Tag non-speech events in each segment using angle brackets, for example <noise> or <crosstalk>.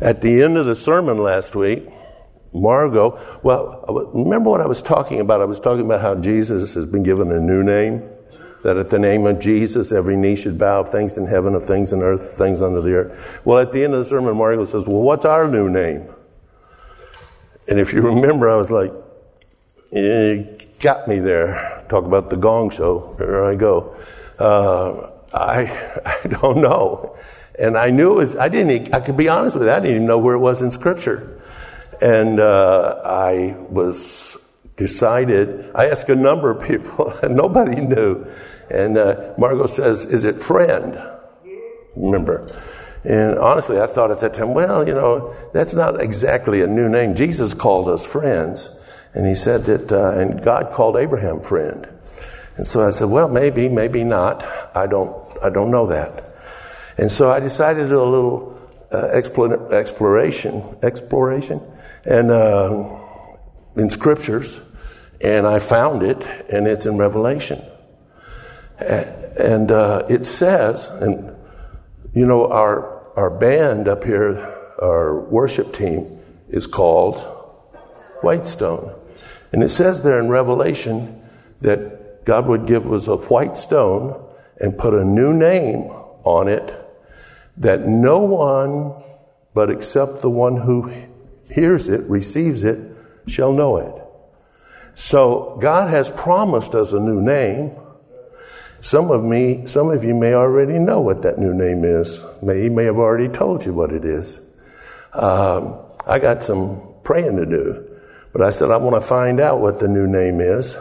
At the end of the sermon last week, Margot, well, remember what I was talking about? I was talking about how Jesus has been given a new name. That at the name of Jesus, every knee should bow of things in heaven, of things in earth, things under the earth. Well, at the end of the sermon, Margot says, Well, what's our new name? And if you remember, I was like, You got me there. Talk about the gong show. There I go. Uh, I, <laughs> I don't know. And I knew it was, I didn't, I could be honest with you, I didn't even know where it was in Scripture. And uh, I was decided, I asked a number of people, <laughs> and nobody knew. And uh, Margot says, Is it friend? Remember? And honestly, I thought at that time, well, you know, that's not exactly a new name. Jesus called us friends. And he said that, uh, and God called Abraham friend. And so I said, well, maybe, maybe not. I don't, I don't know that. And so I decided to do a little uh, exploration, exploration, and uh, in scriptures, and I found it, and it's in Revelation. And uh, it says, and you know, our our band up here, our worship team, is called Whitestone, and it says there in Revelation that God would give us a white stone and put a new name on it that no one but except the one who hears it, receives it, shall know it. So God has promised us a new name. Some of me, some of you may already know what that new name is. May, he may have already told you what it is. Um, I got some praying to do, but I said I want to find out what the new name is.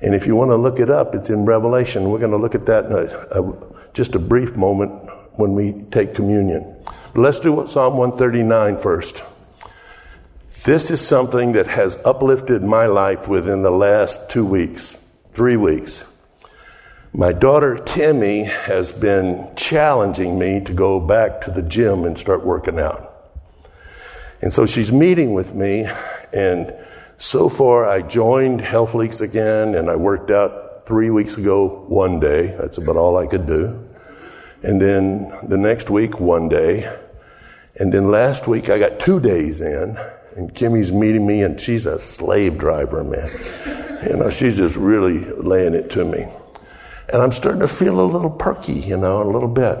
And if you want to look it up, it's in Revelation. We're going to look at that in a, a, just a brief moment when we take communion. But let's do Psalm 139 first. This is something that has uplifted my life within the last two weeks, three weeks. My daughter Kimmy has been challenging me to go back to the gym and start working out. And so she's meeting with me, and so far I joined Health Leaks again, and I worked out three weeks ago one day. That's about all I could do. And then the next week, one day. And then last week, I got two days in, and Kimmy's meeting me, and she's a slave driver, man. <laughs> You know, she's just really laying it to me. And I'm starting to feel a little perky, you know, a little bit.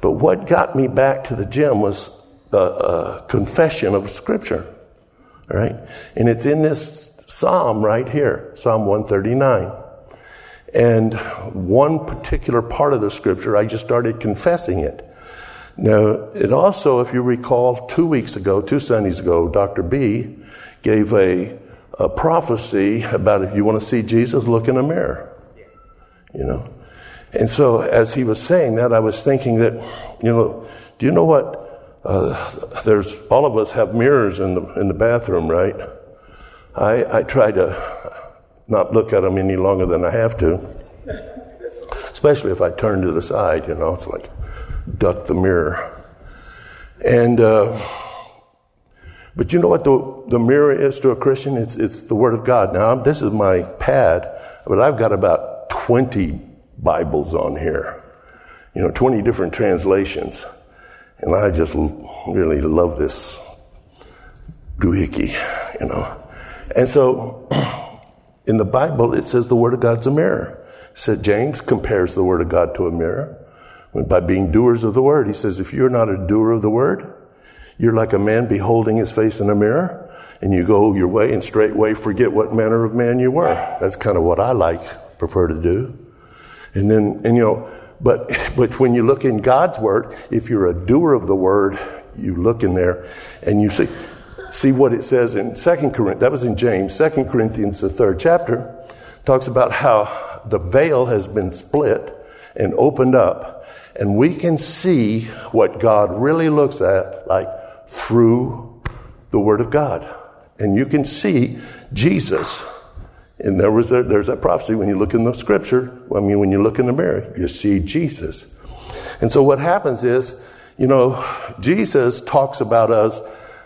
But what got me back to the gym was a, a uh, confession of Scripture, right? And it's in this psalm right here, Psalm 139. And one particular part of the scripture, I just started confessing it. Now, it also, if you recall, two weeks ago, two Sundays ago, Dr. B gave a, a prophecy about if you want to see Jesus, look in a mirror. You know? And so, as he was saying that, I was thinking that, you know, do you know what? Uh, there's all of us have mirrors in the in the bathroom, right? I I try to not look at them any longer than I have to. Especially if I turn to the side, you know, it's like duck the mirror. And, uh, but you know what the, the mirror is to a Christian? It's, it's the Word of God. Now, this is my pad, but I've got about 20 Bibles on here, you know, 20 different translations. And I just really love this doohickey, you know. And so, <clears throat> in the Bible, it says the Word of God's a mirror. Said James compares the Word of God to a mirror by being doers of the Word. He says, if you're not a doer of the Word, you're like a man beholding his face in a mirror, and you go your way and straightway forget what manner of man you were. That's kind of what I like, prefer to do. And then, and you know, but, but when you look in God's Word, if you're a doer of the Word, you look in there and you see, see what it says in Second Corinthians. That was in James. Second Corinthians, the third chapter, talks about how the veil has been split and opened up, and we can see what God really looks at, like through the Word of God, and you can see Jesus. And there was a, there's that prophecy when you look in the Scripture. I mean, when you look in the mirror, you see Jesus. And so what happens is, you know, Jesus talks about us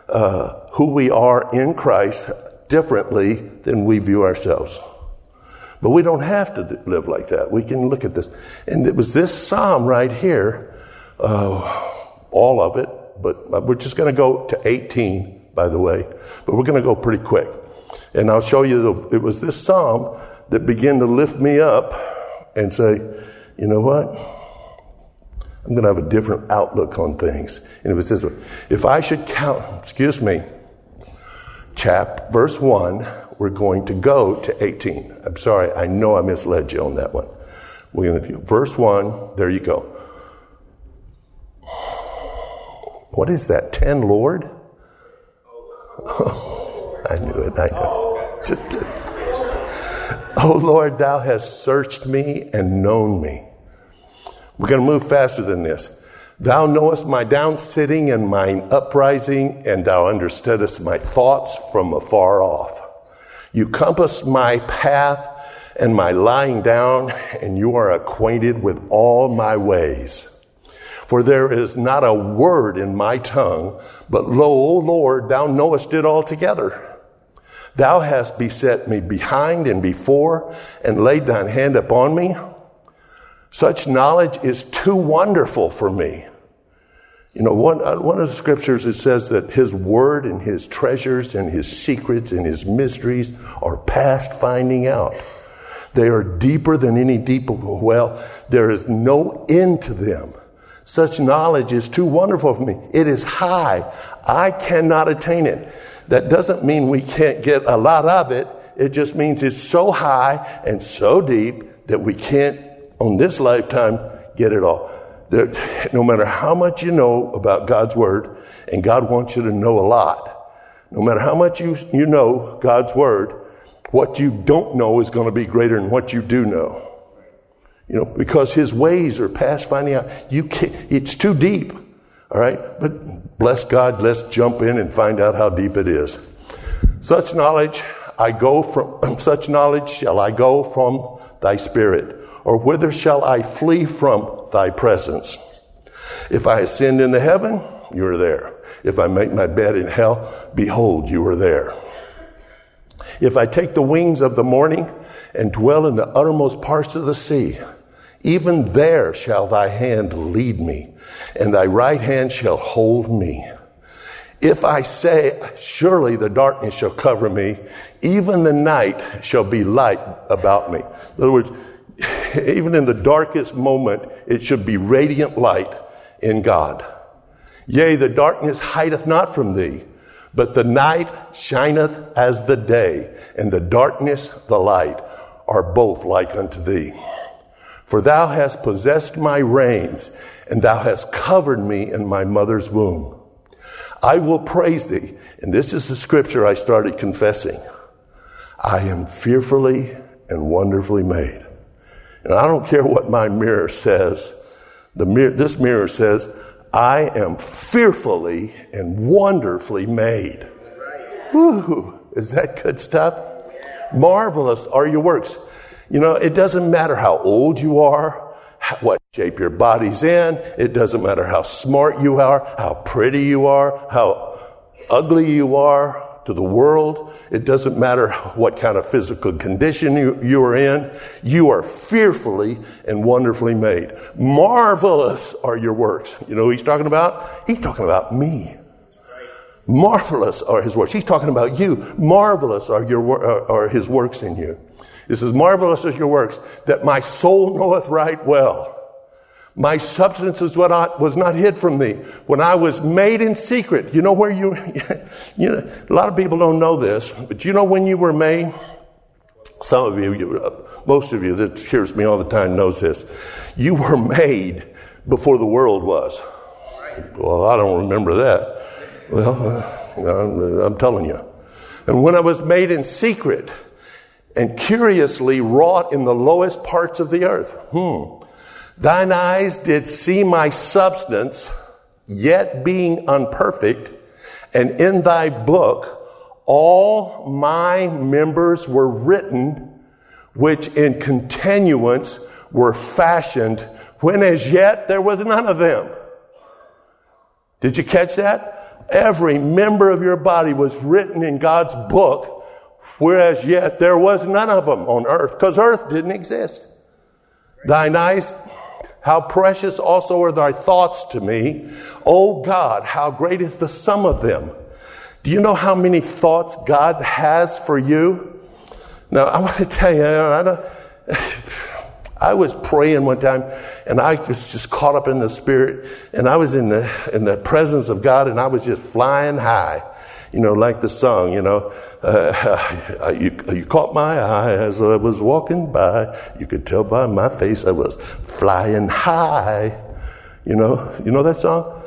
uh, who we are in Christ differently than we view ourselves. But we don't have to live like that. We can look at this. And it was this psalm right here, uh, all of it, but we're just going to go to 18, by the way, but we're going to go pretty quick. And I'll show you, the, it was this psalm that began to lift me up and say, you know what? I'm going to have a different outlook on things. And it was this If I should count, excuse me, chap, verse 1, we're going to go to 18. I'm sorry, I know I misled you on that one. We're going to do verse 1, there you go. What is that? 10 Lord? Oh, <laughs> I knew it, I know. Just kidding. <laughs> Oh Lord, thou hast searched me and known me. We're going to move faster than this. Thou knowest my down sitting and mine uprising, and thou understandest my thoughts from afar off. You compass my path and my lying down, and you are acquainted with all my ways. For there is not a word in my tongue, but lo, O Lord, thou knowest it altogether. Thou hast beset me behind and before, and laid thine hand upon me. Such knowledge is too wonderful for me. You know, one, uh, one of the scriptures it says that his word and his treasures and his secrets and his mysteries are past finding out. They are deeper than any deep well. There is no end to them. Such knowledge is too wonderful for me. It is high. I cannot attain it. That doesn't mean we can't get a lot of it. It just means it's so high and so deep that we can't on this lifetime, get it all. There, no matter how much you know about God's Word, and God wants you to know a lot, no matter how much you, you know God's Word, what you don't know is going to be greater than what you do know. You know, because His ways are past finding out. You can't, it's too deep. All right? But bless God, let's jump in and find out how deep it is. Such knowledge I go from, <clears throat> such knowledge shall I go from thy spirit or whither shall I flee from thy presence? If I ascend into heaven, you are there. If I make my bed in hell, behold, you are there. If I take the wings of the morning and dwell in the uttermost parts of the sea, even there shall thy hand lead me, and thy right hand shall hold me. If I say, surely the darkness shall cover me, even the night shall be light about me. In other words, <laughs> even in the darkest moment, it should be radiant light in God. Yea, the darkness hideth not from thee, but the night shineth as the day, and the darkness, the light, are both like unto thee. For thou hast possessed my reins, and thou hast covered me in my mother's womb. I will praise thee. And this is the scripture I started confessing. I am fearfully and wonderfully made. And I don't care what my mirror says. The mirror, this mirror says, I am fearfully and wonderfully made. Woo, is that good stuff? Marvelous are your works. You know, it doesn't matter how old you are, what shape your body's in. It doesn't matter how smart you are, how pretty you are, how ugly you are to the world. It doesn't matter what kind of physical condition you, you are in. You are fearfully and wonderfully made. Marvelous are your works. You know who he's talking about? He's talking about me. Marvelous are his works. He's talking about you. Marvelous are your uh, are his works in you. This is marvelous as your works that my soul knoweth right well. My substance is what I, was not hid from thee. When I was made in secret, you know where you, <laughs> you know, a lot of people don't know this, but you know when you were made? Some of you, you uh, most of you that hears me all the time knows this. You were made before the world was. Well, I don't remember that. Well, uh, I'm telling you. And when I was made in secret and curiously wrought in the lowest parts of the earth, hmm, Thine eyes did see my substance, yet being unperfect, and in thy book all my members were written, which in continuance were fashioned, when as yet there was none of them. Did you catch that? Every member of your body was written in God's book, whereas yet there was none of them on earth, because earth didn't exist. Thine eyes How precious also are thy thoughts to me. O God, how great is the sum of them. Do you know how many thoughts God has for you? Now, I want to tell you, I, I was praying one time and I was just caught up in the spirit and I was in the, in the presence of God and I was just flying high. You know, like the song, you know, uh, <laughs> you, you caught my eye as I was walking by. You could tell by my face I was flying high. You know, you know that song?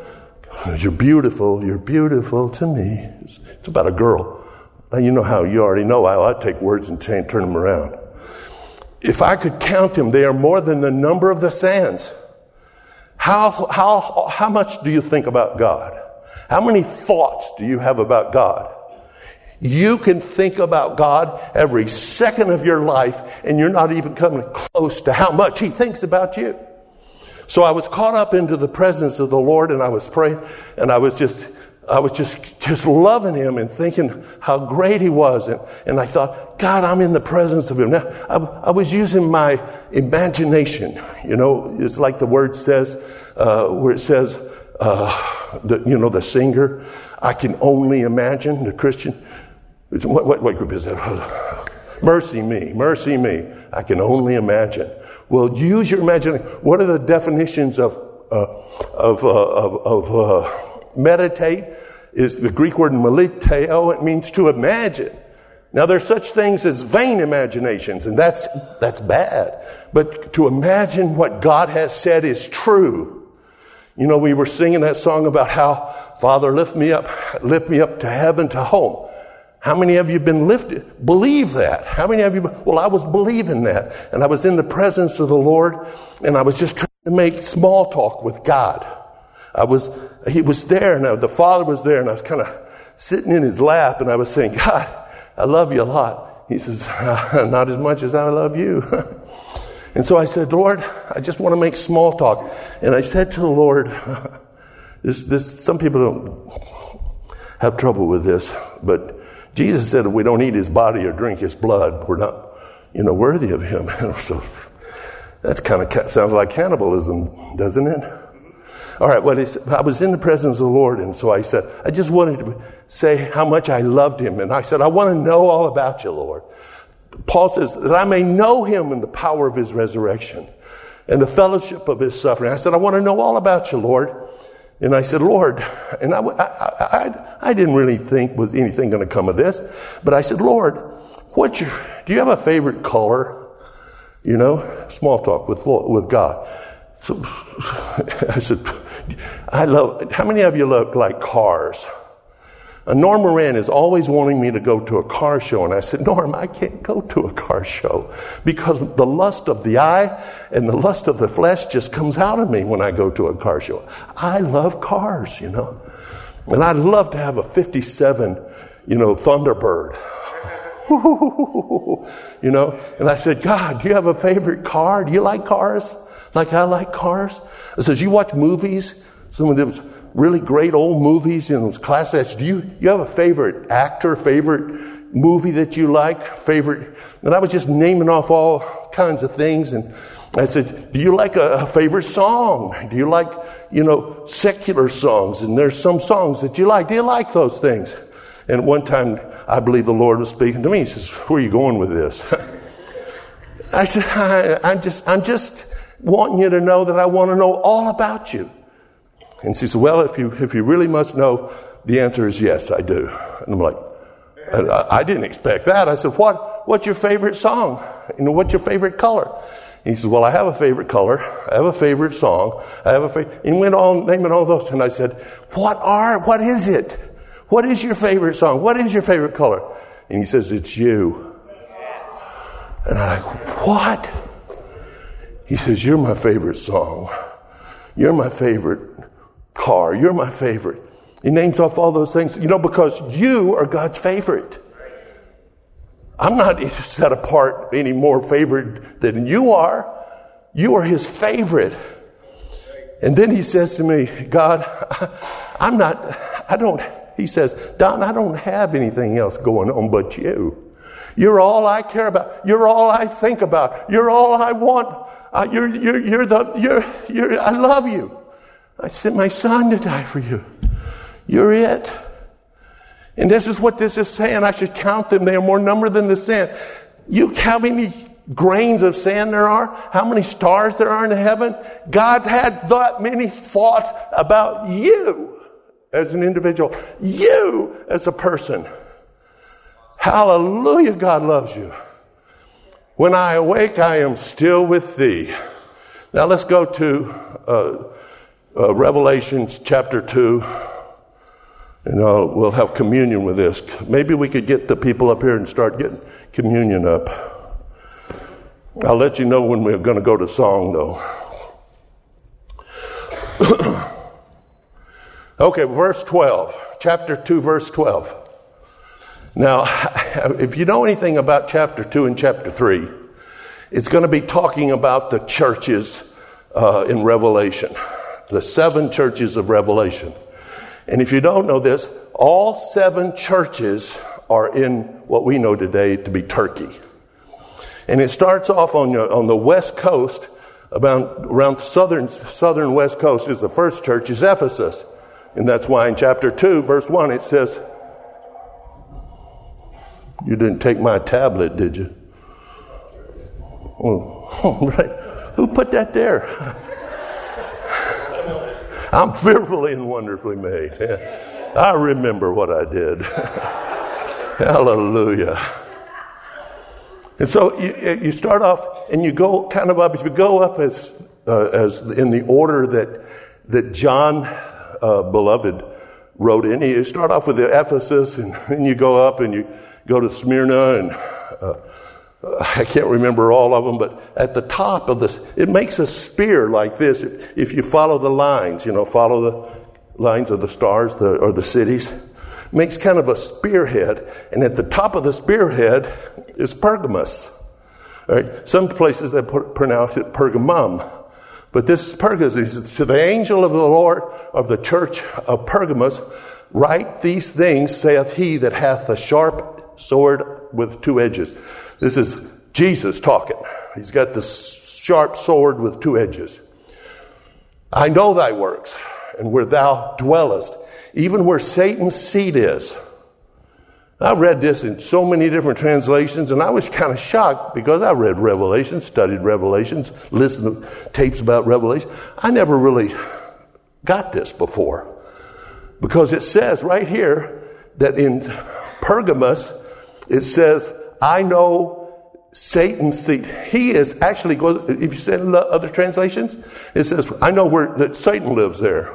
You're beautiful, you're beautiful to me. It's, it's about a girl. Now, you know how you already know I, I take words and turn them around. If I could count them, they are more than the number of the sands. How, how, how much do you think about God? How many thoughts do you have about God? You can think about God every second of your life, and you're not even coming close to how much He thinks about you. So I was caught up into the presence of the Lord, and I was praying, and I was just, I was just, just loving Him and thinking how great He was, and, and I thought, God, I'm in the presence of Him. Now, I, I was using my imagination. You know, it's like the word says, uh, where it says, uh, the, you know, the singer, I can only imagine, the Christian, what, what, what group is that? <sighs> MercyMe, mercy me. I can only imagine. Well, use your imagination. What are the definitions of, uh, of, uh, of, of uh, meditate? Is the Greek word meliteo. It means to imagine. Now, there's such things as vain imaginations, and that's, that's bad. But to imagine what God has said is true. You know, we were singing that song about how, Father, lift me up, lift me up to heaven to home. How many of you been lifted? Believe that. How many of you? Well, I was believing that. And I was in the presence of the Lord and I was just trying to make small talk with God. I was, he was there and the Father was there and I was kind of sitting in his lap and I was saying, God, I love you a lot. He says, <laughs> not as much as I love you. <laughs> and so I said, Lord, I just want to make small talk. And I said to the Lord, <laughs> this, this, some people don't have trouble with this, but Jesus said if we don't eat his body or drink his blood, we're not, you know, worthy of him. <laughs> so that's kind of sounds like cannibalism, doesn't it? All right, well, I was in the presence of the Lord, and so I said, I just wanted to say how much I loved him. And I said, I want to know all about you, Lord. Paul says, that I may know him in the power of his resurrection and the fellowship of his suffering. I said, I want to know all about you, Lord. And I said, Lord, and I, I, I, I didn't really think was anything going to come of this, but I said, Lord, what's your, do you have a favorite color? You know, small talk with, with God. So <laughs> I said, I love, how many of you look like cars? Uh, Norm Moran is always wanting me to go to a car show. And I said, Norm, I can't go to a car show because the lust of the eye and the lust of the flesh just comes out of me when I go to a car show. I love cars, you know. And I'd love to have a 57, you know, Thunderbird. <laughs> you know, and I said, God, do you have a favorite car? Do you like cars? Like I like cars? I says, you watch movies? Someone of those really great old movies in those classics. Do you, you have a favorite actor, favorite movie that you like, favorite? And I was just naming off all kinds of things. And I said, do you like a, a favorite song? Do you like, you know, secular songs? And there's some songs that you like. Do you like those things? And one time, I believe the Lord was speaking to me. He says, where are you going with this? <laughs> I said, I, I'm just, I'm just wanting you to know that I want to know all about you. And she said, Well, if you, if you really must know, the answer is yes, I do. And I'm like, I, I didn't expect that. I said, what, What's your favorite song? You know, what's your favorite color? And he says, Well, I have a favorite color. I have a favorite song. I have a favorite. And he went on naming all those. And I said, What are, what is it? What is your favorite song? What is your favorite color? And he says, It's you. And I'm like, What? He says, You're my favorite song. You're my favorite car. You're my favorite. He names off all those things, you know, because you are God's favorite. I'm not set apart any more favored than you are. You are his favorite. And then he says to me, God, <laughs> I'm not, I don't, he says, Don, I don't have anything else going on but you. You're all I care about. You're all I think about. You're all I want. uh, you're, you're, you're the, you're, you're, I love you. I sent my son to die for you. You're it. And this is what this is saying. I should count them. They are more number than the sand. You, how many grains of sand there are? How many stars there are in heaven? God's had that many thoughts about you as an individual, you as a person. Hallelujah, God loves you. When I awake, I am still with thee. Now let's go to uh, uh, Revelations chapter 2. And uh, we'll have communion with this. Maybe we could get the people up here and start getting communion up. I'll let you know when we're going to go to song, though. <coughs> okay, verse 12. Chapter 2, verse 12. Now, <laughs> if you know anything about chapter 2 and chapter 3, it's going to be talking about the churches uh, in Revelation, the seven churches of Revelation. And if you don't know this, all seven churches are in what we know today to be Turkey. And it starts off on, on the west coast, about around the southern southern west coast is the first church is Ephesus. And that's why in chapter 2, verse 1, it says, You didn't take my tablet, did you? Oh, <laughs> right. Who put that there? I'm <laughs> fearfully and wonderfully made. <laughs> I remember what I did. <laughs> Hallelujah. And so you, you, start off and you go kind of up. If you go up as, uh, as in the order that, that John, uh, beloved, wrote in, you start off with the Ephesus and then you go up and you go to Smyrna and uh, I can't remember all of them, but at the top of this, it makes a spear like this. If, if you follow the lines, you know, follow the lines of the stars the, or the cities, makes kind of a spearhead. And at the top of the spearhead is Pergamus. Right? Some places they pronounce it Pergamum. But this is Pergamus. To the angel of the Lord of the church of Pergamus, write these things, saith he that hath a sharp sword with two edges. This is Jesus talking. He's got this sharp sword with two edges. I know thy works, and where thou dwellest, even where Satan's seat is. I read this in so many different translations, and I was kind of shocked because I read Revelation, studied Revelations, listened to tapes about Revelation. I never really got this before because it says right here that in Pergamus, it says, I know Satan's seat. He is actually. If you said other translations, it says, "I know where that Satan lives there."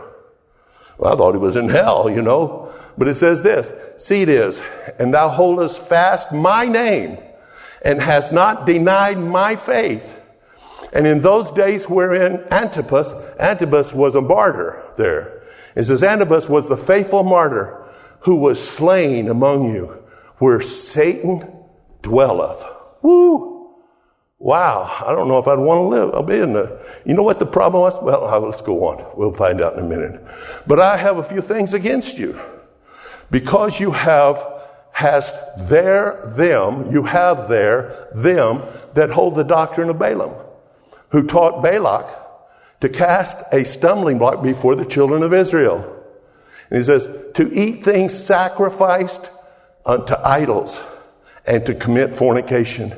Well, I thought he was in hell, you know, but it says this: "Seed is, and thou holdest fast my name, and hast not denied my faith." And in those days wherein Antipas, Antipas was a martyr there. It says Antipas was the faithful martyr who was slain among you, where Satan dwelleth. Woo! Wow, I don't know if I'd want to live. I'll be in the. You know what the problem was? Well, uh, let's go on. We'll find out in a minute. But I have a few things against you. Because you have hast there them, you have there them that hold the doctrine of Balaam, who taught Balak to cast a stumbling block before the children of Israel. And he says, to eat things sacrificed unto idols and to commit fornication.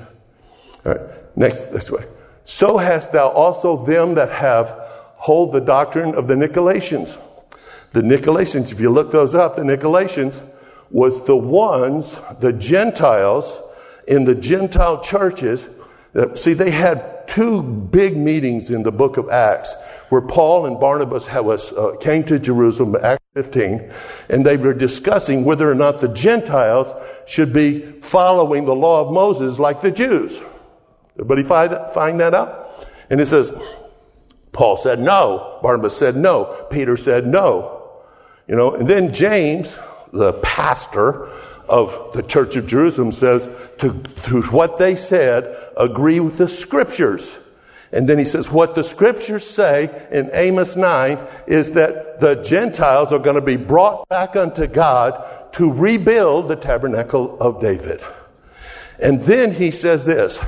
All right, next, this way. So hast thou also them that have hold the doctrine of the Nicolaitans. The Nicolaitans, if you look those up, the Nicolaitans was the ones, the Gentiles in the Gentile churches. That, see, they had two big meetings in the book of Acts where Paul and Barnabas uh, came to Jerusalem, Acts 15, and they were discussing whether or not the Gentiles should be following the law of Moses like the Jews. Everybody find that, find that out? And it says, Paul said no. Barnabas said no. Peter said no. You know, and then James, the pastor of the church of Jerusalem, says to, to what they said, agree with the scriptures. And then he says, what the scriptures say in Amos 9 is that the Gentiles are going to be brought back unto God to rebuild the tabernacle of David. And then he says this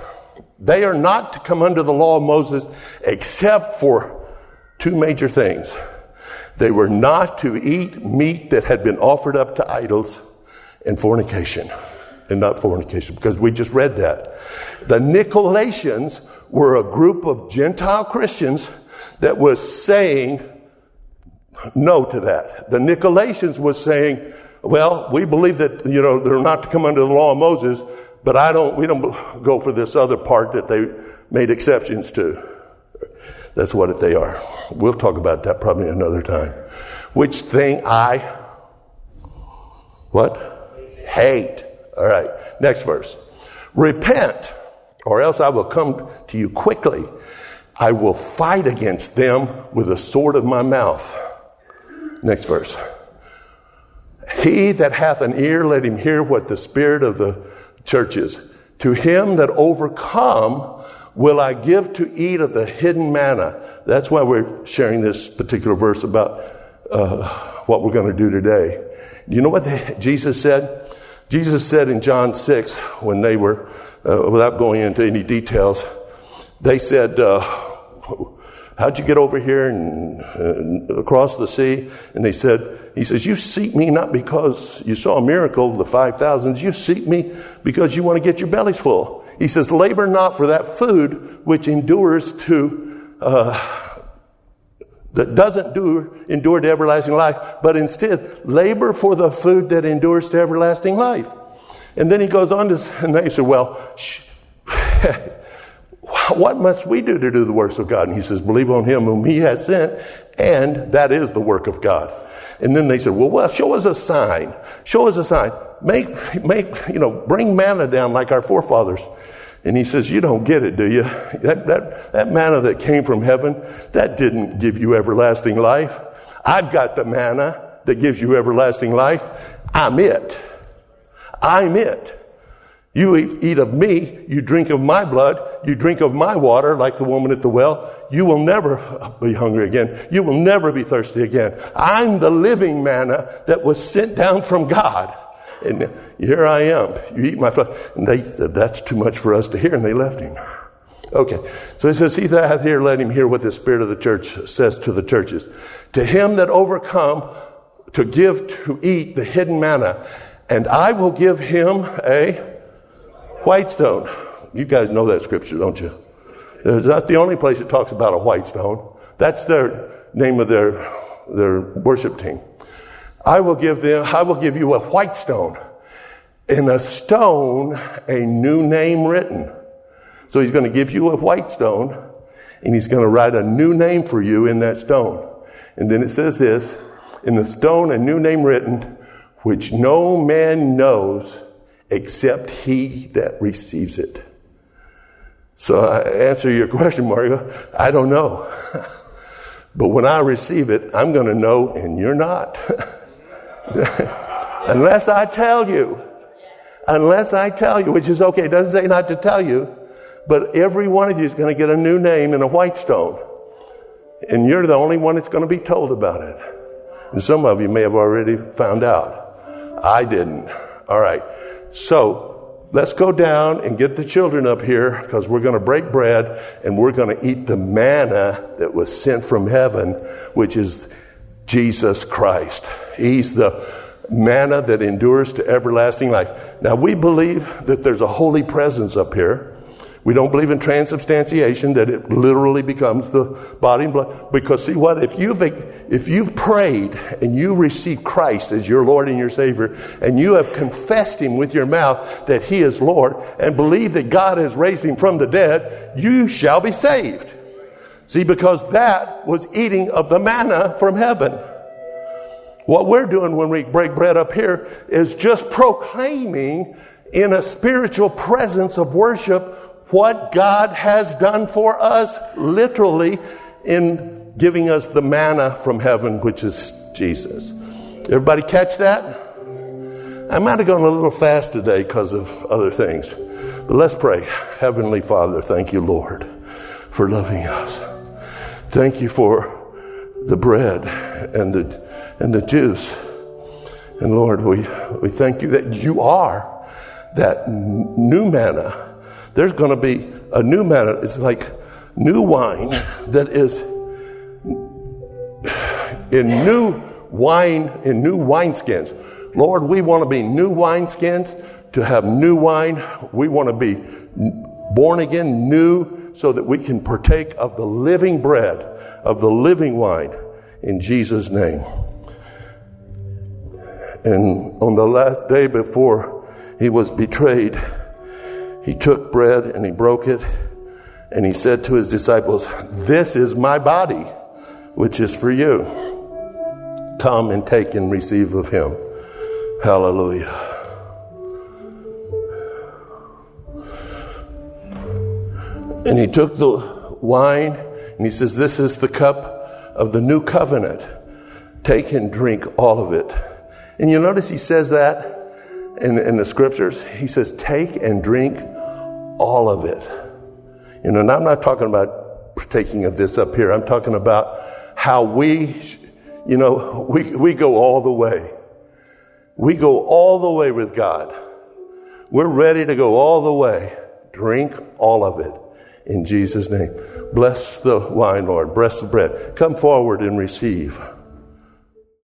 They are not to come under the law of Moses except for two major things. They were not to eat meat that had been offered up to idols and fornication. And not fornication, because we just read that. The Nicolaitans were a group of Gentile Christians that was saying no to that. The Nicolaitans was saying, well, we believe that, you know, they're not to come under the law of Moses, but I don't, we don't go for this other part that they made exceptions to. That's what they are. We'll talk about that probably another time. Which thing I, what? Hate. All right. Next verse. Repent, or else I will come to you quickly. I will fight against them with the sword of my mouth. Next verse. He that hath an ear, let him hear what the Spirit of the church is. To him that overcome will I give to eat of the hidden manna. That's why we're sharing this particular verse about uh, what we're going to do today. You know what the, Jesus said? Jesus said in John 6, when they were, uh, without going into any details, they said, uh, How'd you get over here and, and across the sea? And they said, He says, You seek me not because you saw a miracle, the 5,000s. You seek me because you want to get your bellies full. He says, Labor not for that food which endures to, uh, that doesn't do, endure to everlasting life, but instead labor for the food that endures to everlasting life. And then he goes on to, <laughs> and they say, Well, <laughs> what must we do to do the works of God? And he says, believe on him whom he has sent, and that is the work of God. And then they said, well, well, show us a sign. Show us a sign. Make, make, you know, bring manna down like our forefathers. And he says, you don't get it, do you? That, that, that manna that came from heaven, that didn't give you everlasting life. I've got the manna that gives you everlasting life. I'm it. I'm it. You eat of me, you drink of my blood, you drink of my water, like the woman at the well. You will never be hungry again. You will never be thirsty again. I'm the living manna that was sent down from God. And here I am. You eat my flesh. And they said, that's too much for us to hear, and they left him. Okay. So he says, He that hath here, let him hear what the Spirit of the church says to the churches. To him that overcome, to give to eat the hidden manna, and I will give him a White stone. You guys know that scripture, don't you? It's not the only place it talks about a white stone. That's their name of their, their worship team. I will give them, I will give you a white stone. In a stone, a new name written. So he's going to give you a white stone and he's going to write a new name for you in that stone. And then it says this, in the stone, a new name written, which no man knows except he that receives it. So I answer your question, Mario. I don't know. <laughs> but when I receive it, I'm going to know, and you're not. <laughs> <laughs> Unless I tell you. Unless I tell you, which is okay. It doesn't say not to tell you, but every one of you is going to get a new name in a white stone. And you're the only one that's going to be told about it. And some of you may have already found out. I didn't. All right. So let's go down and get the children up here because we're going to break bread and we're going to eat the manna that was sent from heaven, which is Jesus Christ. He's the manna that endures to everlasting life. Now we believe that there's a holy presence up here. We don't believe in transubstantiation, that it literally becomes the body and blood. Because see what? If you've, if you've prayed and you receive Christ as your Lord and your Savior, and you have confessed Him with your mouth that He is Lord, and believe that God has raised Him from the dead, you shall be saved. See, because that was eating of the manna from heaven. What we're doing when we break bread up here is just proclaiming in a spiritual presence of worship what God has done for us, literally, in giving us the manna from heaven, which is Jesus. Everybody catch that? I might have gone a little fast today because of other things. But let's pray. Heavenly Father, thank you, Lord, for loving us. Thank you for the bread and the, and the juice. And Lord, we, we thank you that you are that new manna there's going to be a new manna. It's like new wine that is in new wine, in new wineskins. Lord, we want to be new wineskins to have new wine. We want to be born again, new, so that we can partake of the living bread, of the living wine in Jesus' name. And on the last day before he was betrayed, he took bread and he broke it and he said to his disciples, This is my body, which is for you. Come and take and receive of him. Hallelujah. And he took the wine and he says, This is the cup of the new covenant. Take and drink all of it. And you notice he says that in, in the scriptures. He says, Take and drink all of it. You know, and I'm not talking about partaking of this up here. I'm talking about how we, you know, we, we go all the way. We go all the way with God. We're ready to go all the way. Drink all of it in Jesus' name. Bless the wine, Lord. Bless the bread. Come forward and receive.